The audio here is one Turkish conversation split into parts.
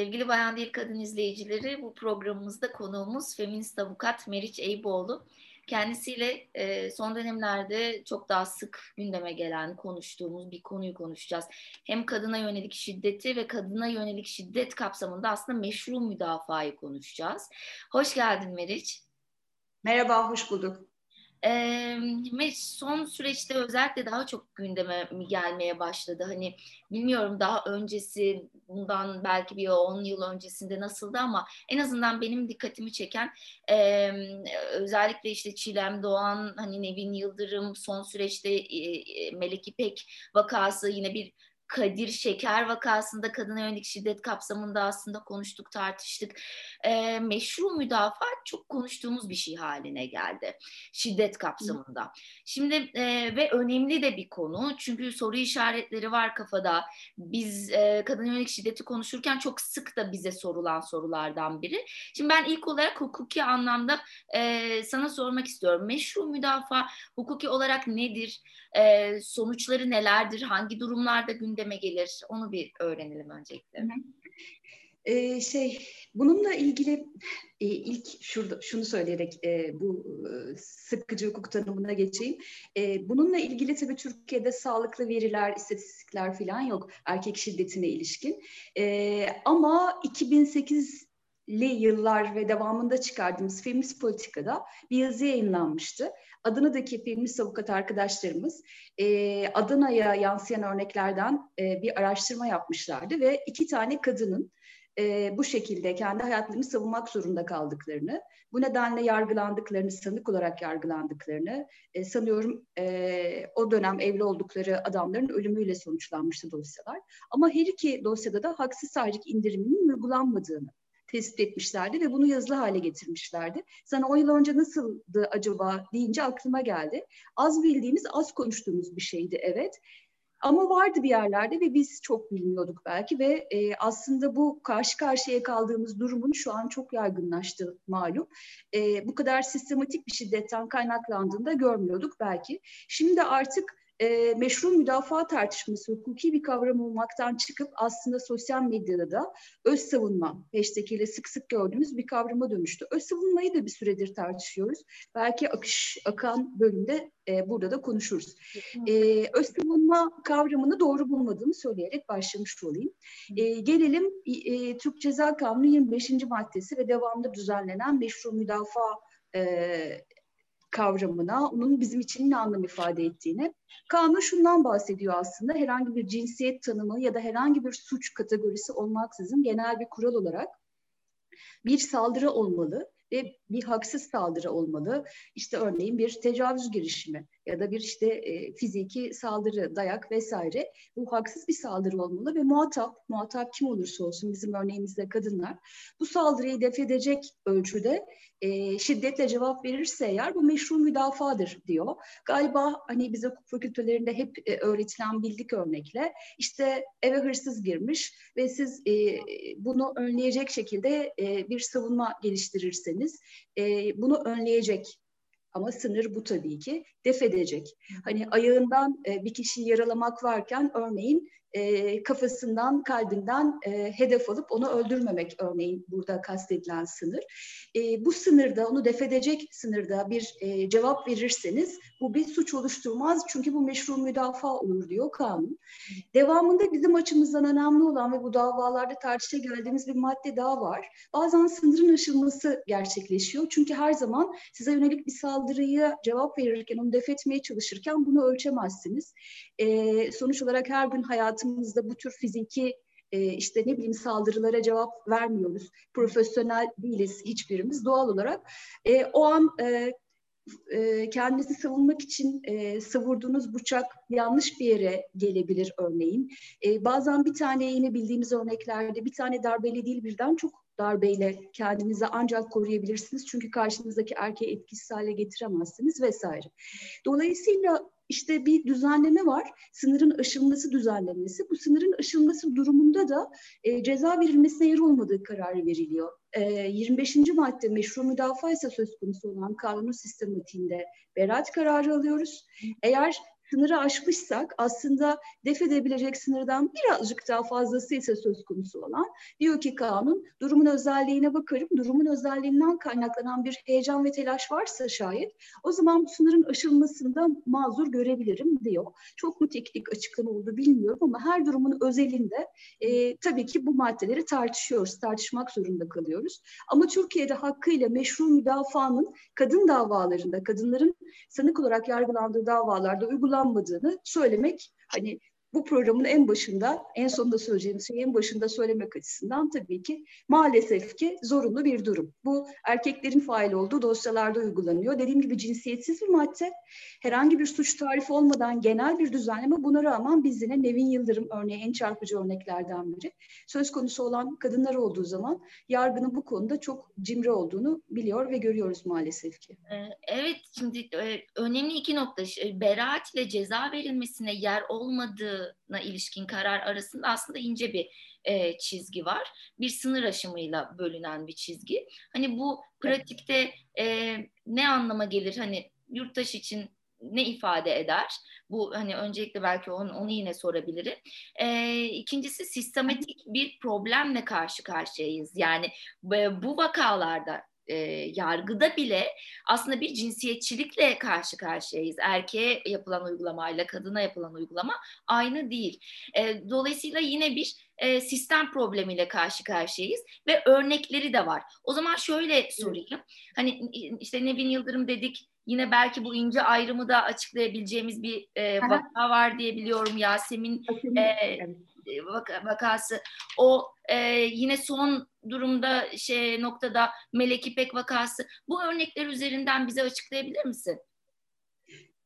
Sevgili Bayan Değil Kadın izleyicileri, bu programımızda konuğumuz feminist avukat Meriç Eyüboğlu. Kendisiyle e, son dönemlerde çok daha sık gündeme gelen, konuştuğumuz bir konuyu konuşacağız. Hem kadına yönelik şiddeti ve kadına yönelik şiddet kapsamında aslında meşru müdafayı konuşacağız. Hoş geldin Meriç. Merhaba, hoş bulduk. Ee, son süreçte özellikle daha çok gündeme gelmeye başladı. Hani bilmiyorum daha öncesi bundan belki bir 10 yıl öncesinde nasıldı ama en azından benim dikkatimi çeken e, özellikle işte Çilem Doğan, hani Nevin Yıldırım son süreçte e, Melek İpek vakası yine bir Kadir Şeker vakasında kadına yönelik şiddet kapsamında aslında konuştuk, tartıştık. E, meşru müdafaa çok konuştuğumuz bir şey haline geldi şiddet kapsamında. Şimdi e, ve önemli de bir konu çünkü soru işaretleri var kafada. Biz e, kadına yönelik şiddeti konuşurken çok sık da bize sorulan sorulardan biri. Şimdi ben ilk olarak hukuki anlamda e, sana sormak istiyorum. Meşru müdafaa hukuki olarak nedir? E, sonuçları nelerdir? Hangi durumlarda gündeme gelir? Onu bir öğrenelim öncelikle. Ee, şey bununla ilgili e, ilk şurada şunu söyleyerek e, bu e, sıkıcı hukuk tanımına geçeyim. E, bununla ilgili tabii Türkiye'de sağlıklı veriler, istatistikler falan yok erkek şiddetine ilişkin. E, ama 2008 li yıllar ve devamında çıkardığımız feminist politikada bir yazı yayınlanmıştı. Adana'daki feminist avukat arkadaşlarımız e, Adana'ya yansıyan örneklerden e, bir araştırma yapmışlardı ve iki tane kadının e, bu şekilde kendi hayatlarını savunmak zorunda kaldıklarını, bu nedenle yargılandıklarını, sanık olarak yargılandıklarını e, sanıyorum e, o dönem evli oldukları adamların ölümüyle sonuçlanmıştı dosyalar. Ama her iki dosyada da haksız tahrik indiriminin uygulanmadığını tespit etmişlerdi ve bunu yazılı hale getirmişlerdi. Sana 10 yıl önce nasıldı acaba deyince aklıma geldi. Az bildiğimiz, az konuştuğumuz bir şeydi evet. Ama vardı bir yerlerde ve biz çok bilmiyorduk belki ve e, aslında bu karşı karşıya kaldığımız durumun şu an çok yaygınlaştı malum. E, bu kadar sistematik bir şiddetten kaynaklandığında görmüyorduk belki. Şimdi artık e, meşru müdafaa tartışması hukuki bir kavram olmaktan çıkıp aslında sosyal medyada da öz savunma hashtag ile sık sık gördüğümüz bir kavrama dönüştü. Öz savunmayı da bir süredir tartışıyoruz. Belki akış akan bölümde e, burada da konuşuruz. E, öz savunma kavramını doğru bulmadığımı söyleyerek başlamış olayım. E, gelelim e, Türk Ceza Kanunu 25. maddesi ve devamlı düzenlenen meşru müdafaa e, kavramına, onun bizim için ne anlam ifade ettiğine. Kanun şundan bahsediyor aslında, herhangi bir cinsiyet tanımı ya da herhangi bir suç kategorisi olmaksızın genel bir kural olarak bir saldırı olmalı ve bir haksız saldırı olmalı. İşte örneğin bir tecavüz girişimi ya da bir işte e, fiziki saldırı, dayak vesaire. Bu haksız bir saldırı olmalı ve muhatap, muhatap kim olursa olsun bizim örneğimizde kadınlar bu saldırıyı def edecek ölçüde e, şiddetle cevap verirse eğer bu meşru müdafadır diyor. Galiba hani bize hukuk fakültelerinde hep e, öğretilen bildik örnekle işte eve hırsız girmiş ve siz e, bunu önleyecek şekilde e, bir savunma geliştirirseniz e, bunu önleyecek ama sınır bu tabii ki def edecek. Hani ayağından e, bir kişiyi yaralamak varken örneğin e, kafasından, kalbinden e, hedef alıp onu öldürmemek örneğin burada kastedilen sınır. E, bu sınırda, onu defedecek sınırda bir e, cevap verirseniz bu bir suç oluşturmaz çünkü bu meşru müdafaa olur diyor kanun. Devamında bizim açımızdan önemli olan ve bu davalarda tartışa geldiğimiz bir madde daha var. Bazen sınırın aşılması gerçekleşiyor. Çünkü her zaman size yönelik bir saldırıya cevap verirken, onu def etmeye çalışırken bunu ölçemezsiniz. E, sonuç olarak her gün hayatımızda bu tür fiziki e, işte ne bileyim saldırılara cevap vermiyoruz. Profesyonel değiliz hiçbirimiz doğal olarak. E, o an e, e, kendinizi savunmak için e, savurduğunuz bıçak yanlış bir yere gelebilir örneğin. E, bazen bir tane yine bildiğimiz örneklerde bir tane darbeli değil birden çok darbeyle kendinizi ancak koruyabilirsiniz. Çünkü karşınızdaki erkeği etkisiz hale getiremezsiniz vesaire. Dolayısıyla işte bir düzenleme var. Sınırın aşılması düzenlemesi. Bu sınırın aşılması durumunda da e, ceza verilmesine yer olmadığı kararı veriliyor. E, 25. madde meşru müdafaa ise söz konusu olan kanun sistematiğinde beraat kararı alıyoruz. Eğer sınırı aşmışsak aslında def edebilecek sınırdan birazcık daha fazlası ise söz konusu olan diyor ki kanun durumun özelliğine bakarım. Durumun özelliğinden kaynaklanan bir heyecan ve telaş varsa şayet o zaman bu sınırın aşılmasında mazur görebilirim diyor. Çok mu teknik açıklama oldu bilmiyorum ama her durumun özelinde e, tabii ki bu maddeleri tartışıyoruz, tartışmak zorunda kalıyoruz. Ama Türkiye'de hakkıyla meşru müdafaanın kadın davalarında, kadınların sanık olarak yargılandığı davalarda uygulanmadığını söylemek hani bu programın en başında, en sonunda söyleyeceğim şeyi en başında söylemek açısından tabii ki maalesef ki zorunlu bir durum. Bu erkeklerin fail olduğu dosyalarda uygulanıyor. Dediğim gibi cinsiyetsiz bir madde. Herhangi bir suç tarifi olmadan genel bir düzenleme buna rağmen biz yine Nevin Yıldırım örneği en çarpıcı örneklerden biri. Söz konusu olan kadınlar olduğu zaman yargının bu konuda çok cimri olduğunu biliyor ve görüyoruz maalesef ki. Ee, evet şimdi e, önemli iki nokta. Beraat ile ceza verilmesine yer olmadığı hayatına ilişkin karar arasında aslında ince bir e, çizgi var. Bir sınır aşımıyla bölünen bir çizgi. Hani bu pratikte e, ne anlama gelir? Hani yurttaş için ne ifade eder? Bu hani öncelikle belki onu, onu yine sorabilirim. E, ikincisi sistematik bir problemle karşı karşıyayız. Yani e, bu vakalarda e, yargıda bile aslında bir cinsiyetçilikle karşı karşıyayız. Erkeğe yapılan uygulamayla kadına yapılan uygulama aynı değil. E, dolayısıyla yine bir e, sistem problemiyle karşı karşıyayız ve örnekleri de var. O zaman şöyle sorayım. Hani işte Nevin Yıldırım dedik. Yine belki bu ince ayrımı da açıklayabileceğimiz bir e, vaka var diye biliyorum. Yasemin e, vakası. O e, yine son durumda şey noktada Melek İpek vakası. Bu örnekler üzerinden bize açıklayabilir misin?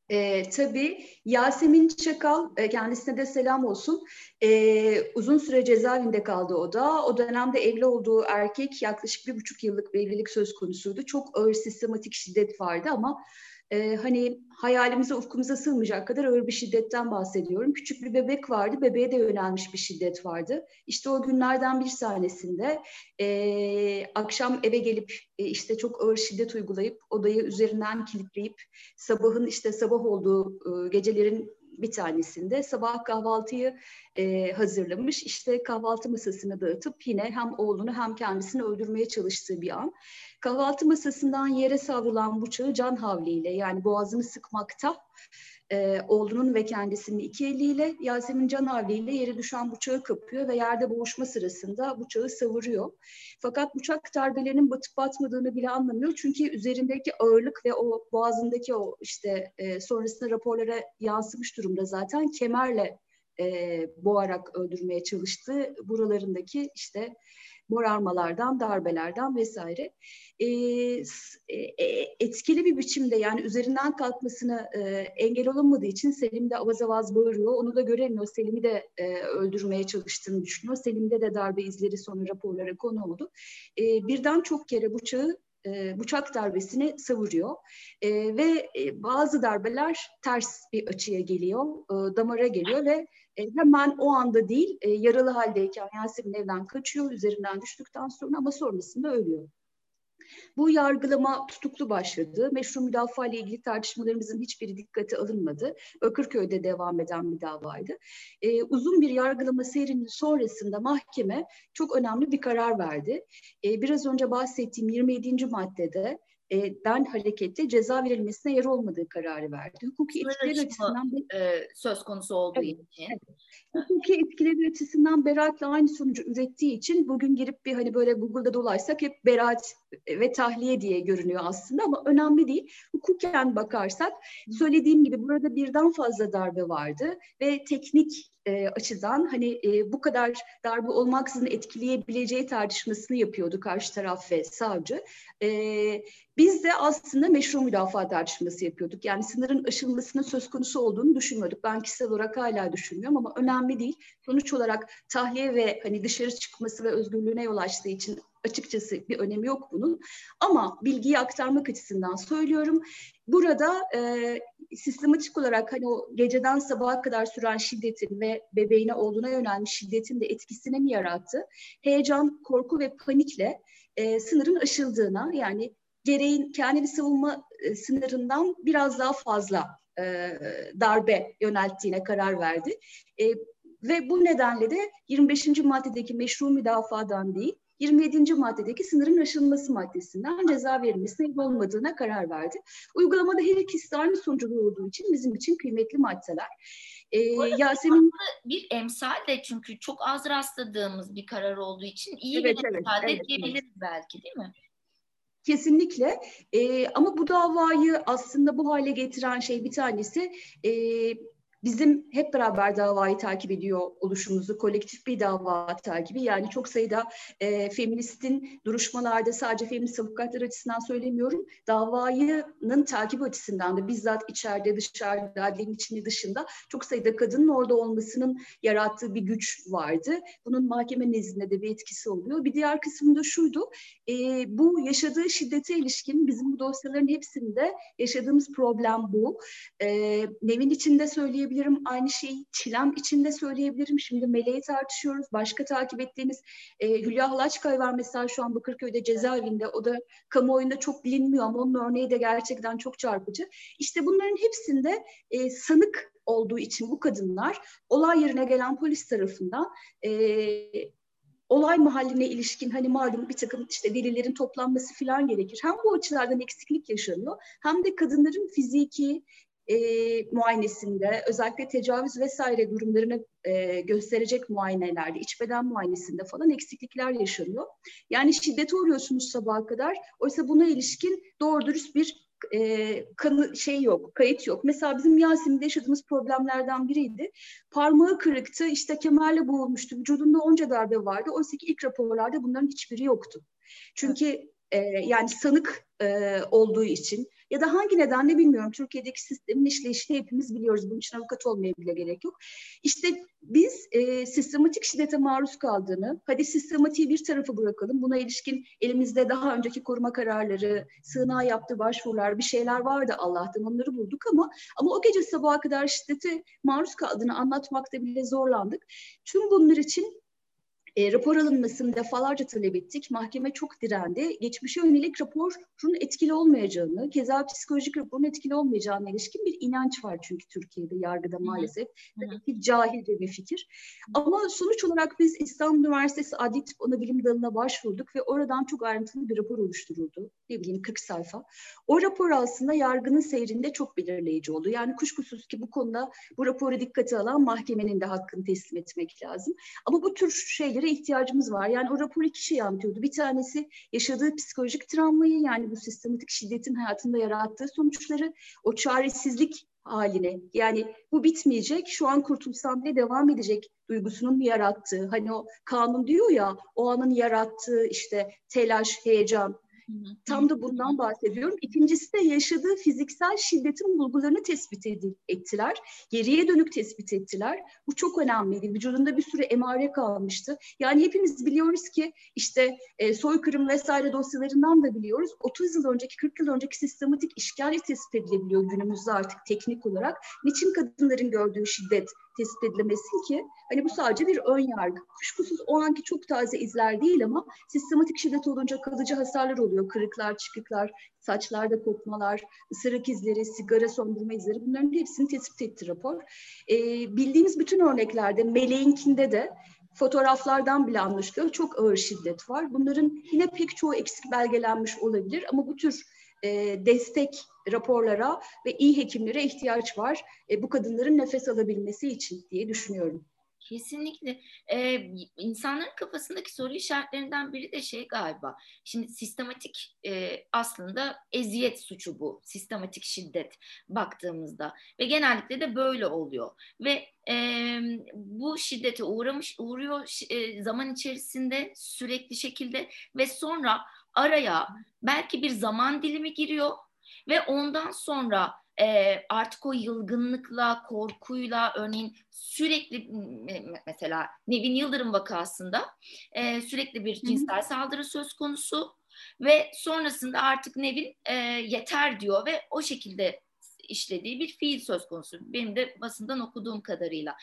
E, tabii Yasemin Çakal, e, kendisine de selam olsun. E, uzun süre cezaevinde kaldı o da. O dönemde evli olduğu erkek yaklaşık bir buçuk yıllık bir evlilik söz konusuydu. Çok ağır sistematik şiddet vardı ama e, hani hayalimize, ufkumuza sığmayacak kadar ağır bir şiddetten bahsediyorum. Küçük bir bebek vardı, bebeğe de yönelmiş bir şiddet vardı. İşte o günlerden bir tanesinde e, akşam eve gelip e, işte çok ağır şiddet uygulayıp odayı üzerinden kilitleyip sabahın işte sabah olduğu e, gecelerin bir tanesinde sabah kahvaltıyı e, hazırlamış. İşte kahvaltı masasını dağıtıp yine hem oğlunu hem kendisini öldürmeye çalıştığı bir an. Kahvaltı masasından yere savrulan bıçağı can havliyle yani boğazını sıkmakta e, oğlunun ve kendisinin iki eliyle Yasemin Can havliyle yere düşen bıçağı kapıyor ve yerde boğuşma sırasında bıçağı savuruyor. Fakat bıçak darbelerinin batıp batmadığını bile anlamıyor. Çünkü üzerindeki ağırlık ve o boğazındaki o işte e, sonrasında raporlara yansımış durumda zaten kemerle e, boğarak öldürmeye çalıştı. Buralarındaki işte morarmalardan, darbelerden vesaire e, e, etkili bir biçimde yani üzerinden kalkmasına e, engel olamadığı için Selim de avaz avaz bağırıyor. Onu da göremiyor. Selim'i de e, öldürmeye çalıştığını düşünüyor. Selim'de de darbe izleri sonra raporlara konu oldu. E, birden çok kere bıçağı e, bıçak darbesini savuruyor e, ve e, bazı darbeler ters bir açıya geliyor, e, damara geliyor ve e, hemen o anda değil e, yaralı haldeyken Yasemin evden kaçıyor üzerinden düştükten sonra ama sonrasında ölüyor. Bu yargılama tutuklu başladı. Meşru müdafaa ile ilgili tartışmalarımızın hiçbiri dikkate alınmadı. Bakırköy'de devam eden bir davaydı. Ee, uzun bir yargılama seyrinin sonrasında mahkeme çok önemli bir karar verdi. Ee, biraz önce bahsettiğim 27. maddede den harekette ceza verilmesine yer olmadığı kararı verdi. Hukuki etkileri açısından e, söz konusu olduğu evet, için. Evet. Hukuki etkileri açısından beraatla aynı sonucu ürettiği için bugün girip bir hani böyle Google'da dolaysak hep beraat ve tahliye diye görünüyor aslında ama önemli değil. Hukuken bakarsak söylediğim gibi burada birden fazla darbe vardı ve teknik e, açıdan hani e, bu kadar darbe olmaksızın etkileyebileceği tartışmasını yapıyordu karşı taraf ve savcı. E, biz de aslında meşru müdafaa tartışması yapıyorduk. Yani sınırın aşılmasının söz konusu olduğunu düşünmüyorduk. Ben kişisel olarak hala düşünmüyorum ama önemli değil. Sonuç olarak tahliye ve hani dışarı çıkması ve özgürlüğüne yol açtığı için açıkçası bir önemi yok bunun. Ama bilgiyi aktarmak açısından söylüyorum. Burada e, sistematik olarak hani o geceden sabaha kadar süren şiddetin ve bebeğine oğluna yönelmiş şiddetin de etkisini mi yarattı? Heyecan, korku ve panikle e, sınırın aşıldığına yani gereğin kendini savunma e, sınırından biraz daha fazla e, darbe yönelttiğine karar verdi. E, ve bu nedenle de 25. maddedeki meşru müdafadan değil, 27. maddedeki sınırın aşılması maddesinden ceza verilmesine olmadığına karar verdi. Uygulamada her ikisi de aynı sonucu doğurduğu için bizim için kıymetli maddeler. Ee, Yasemin bir emsal de çünkü çok az rastladığımız bir karar olduğu için iyi evet, bir emsal evet, evet, diyebiliriz evet. belki değil mi? Kesinlikle ee, ama bu davayı aslında bu hale getiren şey bir tanesi e, bizim hep beraber davayı takip ediyor oluşumuzu, kolektif bir dava takibi. Yani çok sayıda e, feministin duruşmalarda sadece feminist avukatlar açısından söylemiyorum. Davayının takibi açısından da bizzat içeride, dışarıda, adliyenin içinde dışında çok sayıda kadının orada olmasının yarattığı bir güç vardı. Bunun mahkeme nezdinde de bir etkisi oluyor. Bir diğer kısım da şuydu. E, bu yaşadığı şiddete ilişkin bizim bu dosyaların hepsinde yaşadığımız problem bu. E, Nevin içinde söyleyebilirim söyleyebilirim. Aynı şeyi Çilem içinde söyleyebilirim. Şimdi Meleği tartışıyoruz. Başka takip ettiğimiz e, Hülya Halaçkay var mesela şu an Bakırköy'de cezaevinde. O da kamuoyunda çok bilinmiyor ama onun örneği de gerçekten çok çarpıcı. İşte bunların hepsinde e, sanık olduğu için bu kadınlar olay yerine gelen polis tarafından e, olay mahalline ilişkin hani malum bir takım işte delillerin toplanması falan gerekir. Hem bu açılardan eksiklik yaşanıyor hem de kadınların fiziki e, muayenesinde özellikle tecavüz vesaire durumlarını e, gösterecek muayenelerde, iç beden muayenesinde falan eksiklikler yaşanıyor. Yani şiddete uğruyorsunuz sabaha kadar. Oysa buna ilişkin doğru dürüst bir e, kanı şey yok, kayıt yok. Mesela bizim Yasemin'de yaşadığımız problemlerden biriydi. Parmağı kırıktı, işte kemerle boğulmuştu, vücudunda onca darbe vardı. Oysa ki ilk raporlarda bunların hiçbiri yoktu. Çünkü e, yani sanık e, olduğu için ya da hangi nedenle bilmiyorum. Türkiye'deki sistemin işleyişini hepimiz biliyoruz. Bunun için avukat olmaya bile gerek yok. İşte biz e, sistematik şiddete maruz kaldığını, hadi sistematiği bir tarafa bırakalım. Buna ilişkin elimizde daha önceki koruma kararları, sığınağa yaptığı başvurular, bir şeyler vardı Allah'tan onları bulduk ama ama o gece sabaha kadar şiddete maruz kaldığını anlatmakta bile zorlandık. Tüm bunlar için e, rapor alınmasını defalarca talep ettik. Mahkeme çok direndi. Geçmişe yönelik raporun etkili olmayacağını, keza psikolojik raporun etkili olmayacağına ilişkin bir inanç var çünkü Türkiye'de yargıda maalesef. Tabii ki cahilce bir fikir. Ama sonuç olarak biz İstanbul Üniversitesi Adli Tıp Anabilim Dalı'na başvurduk ve oradan çok ayrıntılı bir rapor oluşturuldu. Ne bileyim 40 sayfa. O rapor aslında yargının seyrinde çok belirleyici oldu. Yani kuşkusuz ki bu konuda bu raporu dikkate alan mahkemenin de hakkını teslim etmek lazım. Ama bu tür şeyleri şeylere ihtiyacımız var. Yani o rapor iki şey anlatıyordu. Bir tanesi yaşadığı psikolojik travmayı yani bu sistematik şiddetin hayatında yarattığı sonuçları, o çaresizlik haline yani bu bitmeyecek şu an kurtulsam bile devam edecek duygusunun yarattığı hani o kanun diyor ya o anın yarattığı işte telaş, heyecan Tam da bundan bahsediyorum. İkincisi de yaşadığı fiziksel şiddetin bulgularını tespit ettiler. Geriye dönük tespit ettiler. Bu çok önemliydi. Vücudunda bir sürü emare kalmıştı. Yani hepimiz biliyoruz ki işte e, soykırım vesaire dosyalarından da biliyoruz. 30 yıl önceki, 40 yıl önceki sistematik işgali tespit edilebiliyor günümüzde artık teknik olarak. Niçin kadınların gördüğü şiddet tespit edilemesin ki hani bu sadece bir ön yargı. Kuşkusuz o anki çok taze izler değil ama sistematik şiddet olunca kalıcı hasarlar oluyor. Kırıklar, çıkıklar, saçlarda kopmalar, ısırık izleri, sigara söndürme izleri bunların hepsini tespit etti rapor. Ee, bildiğimiz bütün örneklerde meleğinkinde de fotoğraflardan bile anlaşılıyor. Çok ağır şiddet var. Bunların yine pek çoğu eksik belgelenmiş olabilir ama bu tür e, destek raporlara ve iyi hekimlere ihtiyaç var e, bu kadınların nefes alabilmesi için diye düşünüyorum. Kesinlikle. Ee, insanların kafasındaki soru işaretlerinden biri de şey galiba. Şimdi sistematik e, aslında eziyet suçu bu. Sistematik şiddet baktığımızda. Ve genellikle de böyle oluyor. Ve e, bu şiddete uğramış, uğruyor e, zaman içerisinde sürekli şekilde ve sonra araya belki bir zaman dilimi giriyor ve ondan sonra e, artık o yılgınlıkla, korkuyla örneğin sürekli mesela Nevin Yıldırım vakasında e, sürekli bir cinsel saldırı söz konusu ve sonrasında artık Nevin e, yeter diyor ve o şekilde işlediği bir fiil söz konusu. Benim de basından okuduğum kadarıyla.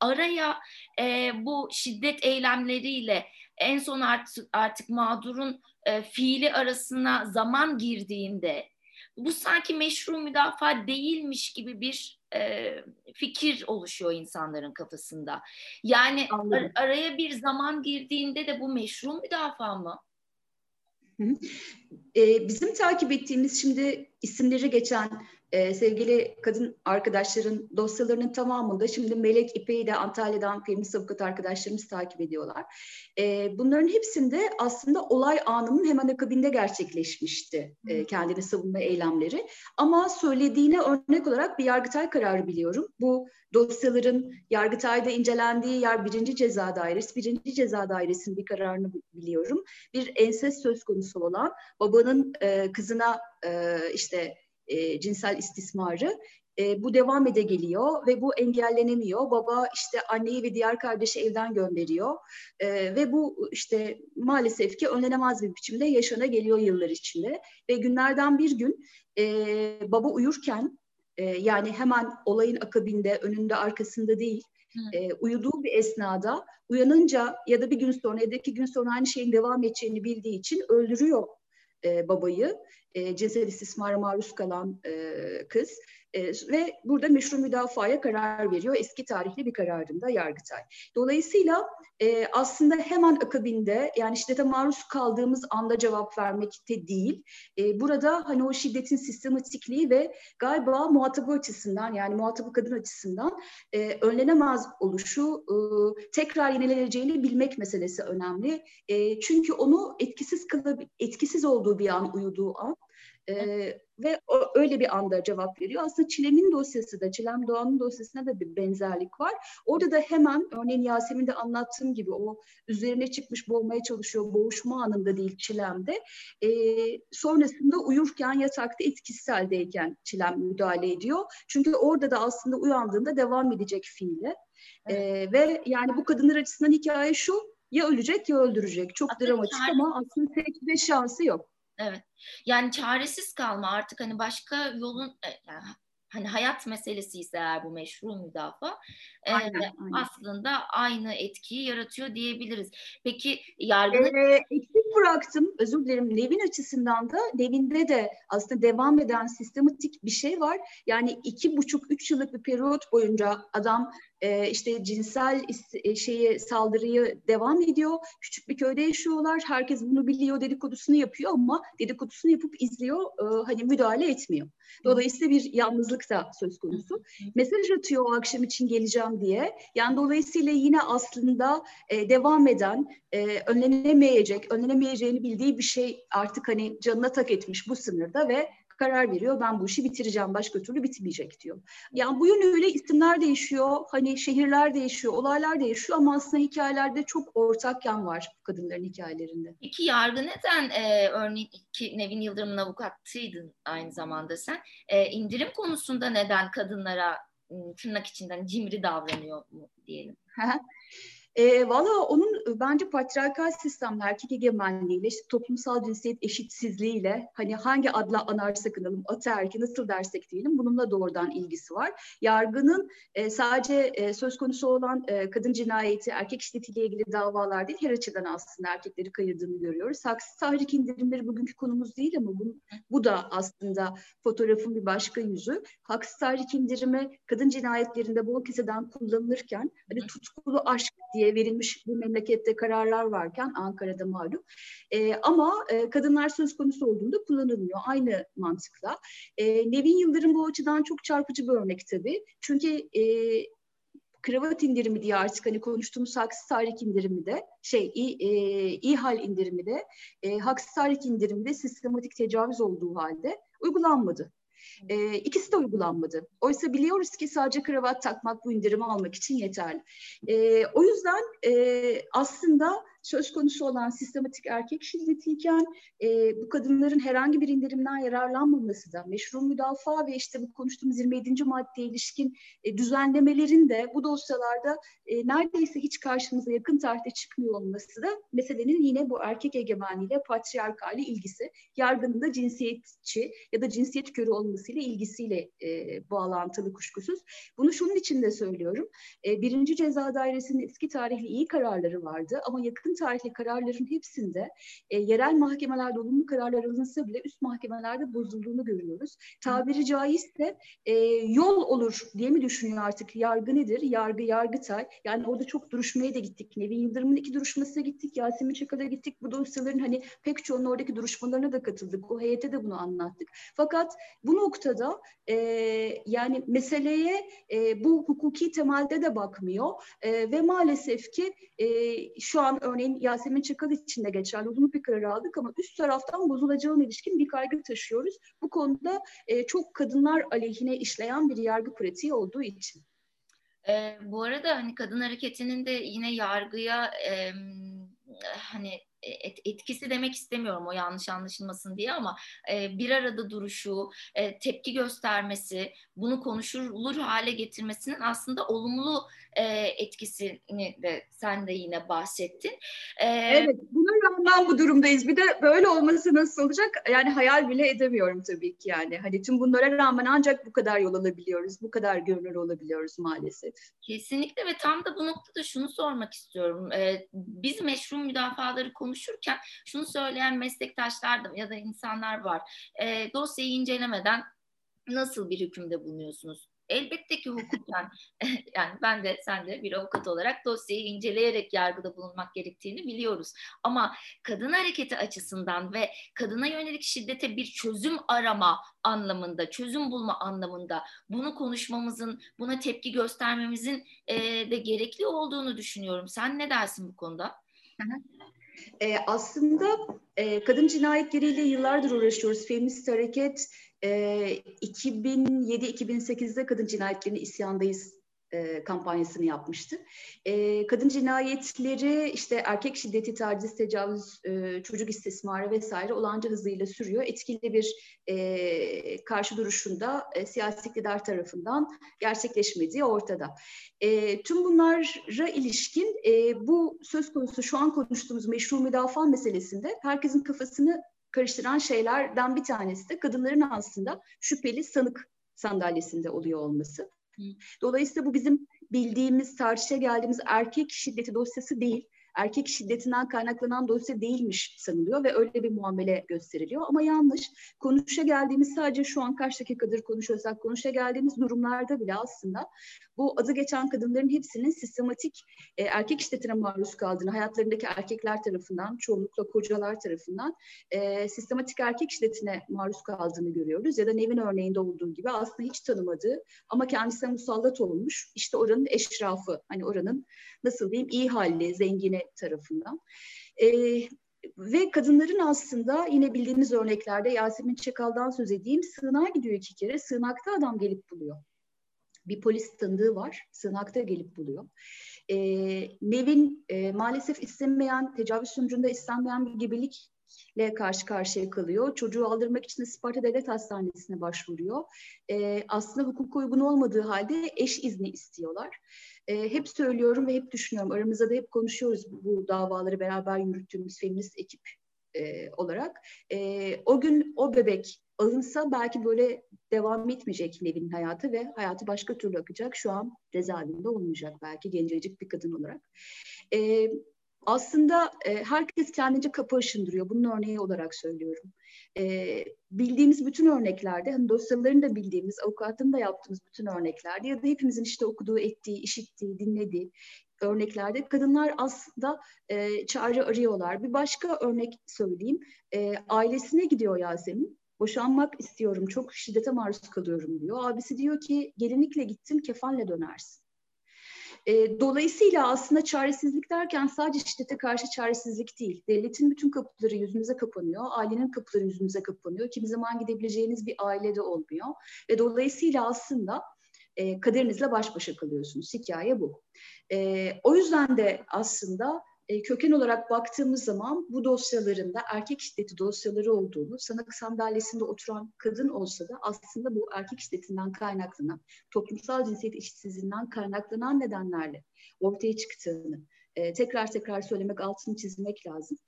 Araya e, bu şiddet eylemleriyle en son artık, artık mağdurun e, fiili arasına zaman girdiğinde bu sanki meşru müdafaa değilmiş gibi bir e, fikir oluşuyor insanların kafasında. Yani ar- araya bir zaman girdiğinde de bu meşru müdafaa mı? Ee, bizim takip ettiğimiz şimdi isimleri geçen e, sevgili kadın arkadaşların dosyalarının tamamında şimdi Melek İpek'i de Antalya'dan feminist avukat arkadaşlarımız takip ediyorlar. E, bunların hepsinde aslında olay anının hemen akabinde gerçekleşmişti e, kendini savunma eylemleri. Ama söylediğine örnek olarak bir Yargıtay kararı biliyorum. Bu dosyaların Yargıtay'da incelendiği yer birinci ceza dairesi. Birinci ceza dairesinin bir kararını biliyorum. Bir enses söz konusu olan babanın e, kızına e, işte e, cinsel istismarı e, bu devam ede geliyor ve bu engellenemiyor. Baba işte anneyi ve diğer kardeşi evden gönderiyor e, ve bu işte maalesef ki önlenemez bir biçimde yaşana geliyor yıllar içinde. Ve günlerden bir gün e, baba uyurken e, yani hemen olayın akabinde önünde arkasında değil e, uyuduğu bir esnada uyanınca ya da bir gün sonra ya da iki gün sonra aynı şeyin devam edeceğini bildiği için öldürüyor e, babayı. E, cinsel istismara maruz kalan e, kız e, ve burada meşru müdafaya karar veriyor eski tarihli bir kararında Yargıtay. Dolayısıyla e, aslında hemen akabinde yani şiddete maruz kaldığımız anda cevap vermekte değil. E, burada hani o şiddetin sistematikliği ve galiba muhatabı açısından yani muhatabı kadın açısından e, önlenemez oluşu e, tekrar yenileneceğini bilmek meselesi önemli. E, çünkü onu etkisiz kılab etkisiz olduğu bir an uyuduğu an ee, ve o, öyle bir anda cevap veriyor. Aslında Çilem'in dosyası da, Çilem Doğan'ın dosyasında da bir benzerlik var. Orada da hemen, örneğin Yasemin'de anlattığım gibi o üzerine çıkmış boğmaya çalışıyor, boğuşma anında değil Çilem'de. Ee, sonrasında uyurken, yatakta etkisiz haldeyken Çilem müdahale ediyor. Çünkü orada da aslında uyandığında devam edecek fiile. Ee, ve yani bu kadınlar açısından hikaye şu, ya ölecek ya öldürecek. Çok aslında dramatik ama aslında tek bir şansı yok. Evet. Yani çaresiz kalma artık hani başka yolun e, yani hani hayat meselesi ise eğer bu meşru müdafaa aynen, e, aynen. aslında aynı etkiyi yaratıyor diyebiliriz. Peki yargının... Ee, eksik bıraktım özür dilerim Levin açısından da Levin'de de aslında devam eden sistematik bir şey var. Yani iki buçuk üç yıllık bir periyot boyunca adam e, işte cinsel e, şeyi saldırıyı devam ediyor. Küçük bir köyde yaşıyorlar. Herkes bunu biliyor, dedikodusunu yapıyor ama dedikodusunu yapıp izliyor. E, hani müdahale etmiyor. Dolayısıyla bir yalnızlık da söz konusu. Mesaj atıyor o akşam için geleceğim diye. Yani dolayısıyla yine aslında e, devam eden, e, önlenemeyecek, önlenemeyeceğini bildiği bir şey artık hani canına tak etmiş bu sınırda ve karar veriyor. Ben bu işi bitireceğim. Başka türlü bitmeyecek diyor. Yani bu yönüyle isimler değişiyor. Hani şehirler değişiyor. Olaylar değişiyor ama aslında hikayelerde çok ortak yan var kadınların hikayelerinde. İki yargı neden e, örneğin iki Nevin Yıldırım'ın avukattıydın aynı zamanda sen. E, indirim konusunda neden kadınlara tırnak içinden cimri davranıyor mu diyelim? E, Valla onun bence patriarkal sistemle, erkek egemenliğiyle, işte toplumsal cinsiyet eşitsizliğiyle hani hangi adla anarsak analım, ataerki nasıl dersek diyelim bununla doğrudan ilgisi var. Yargının e, sadece e, söz konusu olan e, kadın cinayeti, erkek şiddetiyle ilgili davalar değil, her açıdan aslında erkekleri kayırdığını görüyoruz. Haksız tahrik indirimleri bugünkü konumuz değil ama bu, bu da aslında fotoğrafın bir başka yüzü. Haksız tahrik indirimi kadın cinayetlerinde bol keseden kullanılırken hani tutkulu aşk diye verilmiş bu memlekette kararlar varken Ankara'da malum. E, ama e, kadınlar söz konusu olduğunda kullanılmıyor aynı mantıkla. E, Nevin Yıldırım bu açıdan çok çarpıcı bir örnek tabii. Çünkü e, kravat indirimi diye artık hani konuştuğumuz haksız tahrik indirimi de şey e, İHAL indirimi de e, haksız tahrik indirimi de sistematik tecavüz olduğu halde uygulanmadı. E, ikisi de uygulanmadı. Oysa biliyoruz ki sadece kravat takmak bu indirimi almak için yeterli. E, o yüzden e, aslında söz konusu olan sistematik erkek şiddetiyken e, bu kadınların herhangi bir indirimden yararlanmaması da meşru müdafaa ve işte bu konuştuğumuz 27. maddeye ilişkin e, düzenlemelerin de bu dosyalarda e, neredeyse hiç karşımıza yakın tarihte çıkmıyor olması da meselenin yine bu erkek egemeniyle patriarkali ilgisi, yargının da cinsiyetçi ya da cinsiyet körü olmasıyla ilgisiyle e, bağlantılı kuşkusuz. Bunu şunun için de söylüyorum. E, birinci ceza dairesinin eski tarihli iyi kararları vardı ama yakın yakın tarihli kararların hepsinde e, yerel mahkemelerde olumlu kararlar alınsa bile üst mahkemelerde bozulduğunu görüyoruz. Tabiri caizse e, yol olur diye mi düşünüyor artık? Yargı nedir? Yargı, Yargıtay. Yani orada çok duruşmaya da gittik. Nevin Yıldırım'ın iki duruşmasına gittik. Yasemin Çakal'a gittik. Bu dosyaların hani pek çoğunun oradaki duruşmalarına da katıldık. O heyete de bunu anlattık. Fakat bu noktada e, yani meseleye e, bu hukuki temelde de bakmıyor e, ve maalesef ki e, şu an örneğin Yasemin Çakal için de geçerli uzun bir karar aldık ama üst taraftan bozulacağına ilişkin bir kaygı taşıyoruz. Bu konuda e, çok kadınlar aleyhine işleyen bir yargı pratiği olduğu için. E, bu arada hani kadın hareketinin de yine yargıya e, hani etkisi demek istemiyorum o yanlış anlaşılmasın diye ama e, bir arada duruşu, e, tepki göstermesi, bunu konuşulur hale getirmesinin aslında olumlu e, etkisini de sen de yine bahsettin. E, evet, buna rağmen bu durumdayız. Bir de böyle olması nasıl olacak? Yani hayal bile edemiyorum tabii ki yani. Hani tüm bunlara rağmen ancak bu kadar yol alabiliyoruz, bu kadar görünür olabiliyoruz maalesef. Kesinlikle ve tam da bu noktada şunu sormak istiyorum. E, biz meşru müdafaları konuşurken şunu söyleyen meslektaşlar da ya da insanlar var. E, dosyayı incelemeden nasıl bir hükümde bulunuyorsunuz? Elbette ki hukuken yani ben de sen de bir avukat olarak dosyayı inceleyerek yargıda bulunmak gerektiğini biliyoruz. Ama kadın hareketi açısından ve kadına yönelik şiddete bir çözüm arama anlamında, çözüm bulma anlamında bunu konuşmamızın, buna tepki göstermemizin e, de gerekli olduğunu düşünüyorum. Sen ne dersin bu konuda? E, aslında e, kadın cinayetleriyle yıllardır uğraşıyoruz. Feminist hareket e, 2007-2008'de kadın cinayetlerine isyandayız e, kampanyasını yapmıştı. E, kadın cinayetleri işte erkek şiddeti, taciz, tecavüz, e, çocuk istismarı vesaire olanca hızıyla sürüyor. Etkili bir e, karşı duruşunda e, siyasi iktidar tarafından gerçekleşmediği ortada. E, tüm bunlara ilişkin e, bu söz konusu şu an konuştuğumuz meşru müdafaa meselesinde herkesin kafasını karıştıran şeylerden bir tanesi de kadınların aslında şüpheli sanık sandalyesinde oluyor olması. Dolayısıyla bu bizim bildiğimiz, tartışa geldiğimiz erkek şiddeti dosyası değil erkek şiddetinden kaynaklanan dosya değilmiş sanılıyor ve öyle bir muamele gösteriliyor. Ama yanlış. Konuşa geldiğimiz sadece şu an kaç dakikadır konuşuyorsak konuşa geldiğimiz durumlarda bile aslında bu adı geçen kadınların hepsinin sistematik e, erkek şiddetine maruz kaldığını, hayatlarındaki erkekler tarafından, çoğunlukla kocalar tarafından e, sistematik erkek şiddetine maruz kaldığını görüyoruz. Ya da Nevin örneğinde olduğu gibi aslında hiç tanımadığı ama kendisine musallat olmuş işte oranın eşrafı, hani oranın nasıl diyeyim iyi halli, zengini tarafından. E, ve kadınların aslında yine bildiğimiz örneklerde Yasemin Çakal'dan söz edeyim sığınağa gidiyor iki kere. Sığınakta adam gelip buluyor. Bir polis tanıdığı var. Sığınakta gelip buluyor. E, Nevin e, maalesef istemeyen, tecavüz sonucunda istenmeyen bir gebelik ile karşı karşıya kalıyor. Çocuğu aldırmak için Sparta Devlet Hastanesi'ne başvuruyor. E, aslında hukuk uygun olmadığı halde eş izni istiyorlar. E, hep söylüyorum ve hep düşünüyorum. Aramızda da hep konuşuyoruz bu davaları beraber yürüttüğümüz feminist ekip e, olarak. E, o gün o bebek alınsa belki böyle devam etmeyecek Nevin'in hayatı ve hayatı başka türlü akacak. Şu an cezaevinde olmayacak belki gencecik bir kadın olarak. E, aslında e, herkes kendince kapı aşındırıyor. Bunun örneği olarak söylüyorum. E, bildiğimiz bütün örneklerde, hani dosyalarını da bildiğimiz, avukatlığını da yaptığımız bütün örneklerde ya da hepimizin işte okuduğu, ettiği, işittiği, dinlediği örneklerde kadınlar aslında e, çare arıyorlar. Bir başka örnek söyleyeyim. E, ailesine gidiyor Yasemin. Boşanmak istiyorum, çok şiddete maruz kalıyorum diyor. Abisi diyor ki gelinlikle gittin, kefenle dönersin. E, dolayısıyla aslında çaresizlik derken sadece şiddete karşı çaresizlik değil. Devletin bütün kapıları yüzümüze kapanıyor, ailenin kapıları yüzümüze kapanıyor. Kimi zaman gidebileceğiniz bir ailede olmuyor. Ve dolayısıyla aslında e, kaderinizle baş başa kalıyorsunuz. Hikaye bu. E, o yüzden de aslında e, köken olarak baktığımız zaman bu dosyalarında erkek şiddeti dosyaları olduğunu, sanık sandalyesinde oturan kadın olsa da aslında bu erkek şiddetinden kaynaklanan, toplumsal cinsiyet eşitsizliğinden kaynaklanan nedenlerle ortaya çıktığını e, tekrar tekrar söylemek, altını çizmek lazım.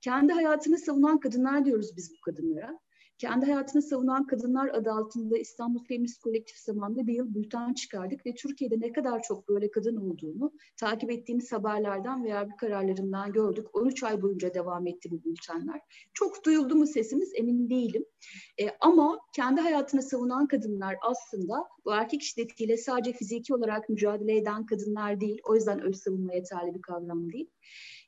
Kendi hayatını savunan kadınlar diyoruz biz bu kadınlara. Kendi hayatını savunan kadınlar adı altında İstanbul Feminist Kolektif zamanında bir yıl bülten çıkardık ve Türkiye'de ne kadar çok böyle kadın olduğunu takip ettiğimiz haberlerden veya bir kararlarından gördük. 13 ay boyunca devam etti bu bültenler. Çok duyuldu mu sesimiz emin değilim. E, ama kendi hayatını savunan kadınlar aslında bu erkek şiddetiyle sadece fiziki olarak mücadele eden kadınlar değil. O yüzden öz savunma yeterli bir kavram değil.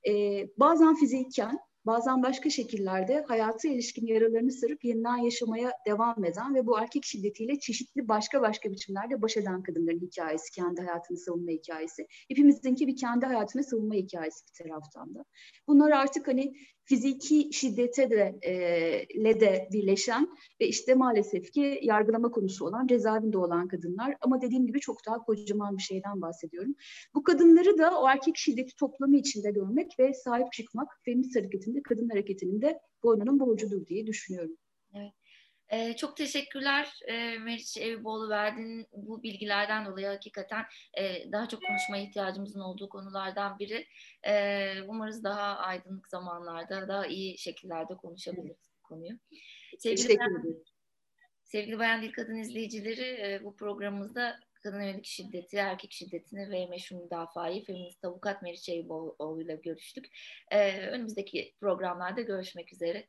E, bazen fizikken bazen başka şekillerde hayatı ilişkin yaralarını sarıp yeniden yaşamaya devam eden ve bu erkek şiddetiyle çeşitli başka başka biçimlerde baş eden kadınların hikayesi, kendi hayatını savunma hikayesi. Hepimizinki bir kendi hayatını savunma hikayesi bir taraftan da. Bunlar artık hani fiziki şiddete de e, le de birleşen ve işte maalesef ki yargılama konusu olan cezaevinde olan kadınlar ama dediğim gibi çok daha kocaman bir şeyden bahsediyorum. Bu kadınları da o erkek şiddeti toplamı içinde görmek ve sahip çıkmak feminist hareketinde kadın hareketinin de boynunun borcudur diye düşünüyorum. Ee, çok teşekkürler e, Meriç Eviboğlu verdiğin bu bilgilerden dolayı hakikaten e, daha çok konuşmaya ihtiyacımızın olduğu konulardan biri. E, umarız daha aydınlık zamanlarda daha iyi şekillerde konuşabiliriz bu konuyu. Sevgili bayan, sevgili bayan Dil Kadın izleyicileri e, bu programımızda kadın yönelik şiddeti, erkek şiddetini ve meşhur müdafayı feminist avukat Meriç Eyüboğlu ile görüştük. Ee, önümüzdeki programlarda görüşmek üzere.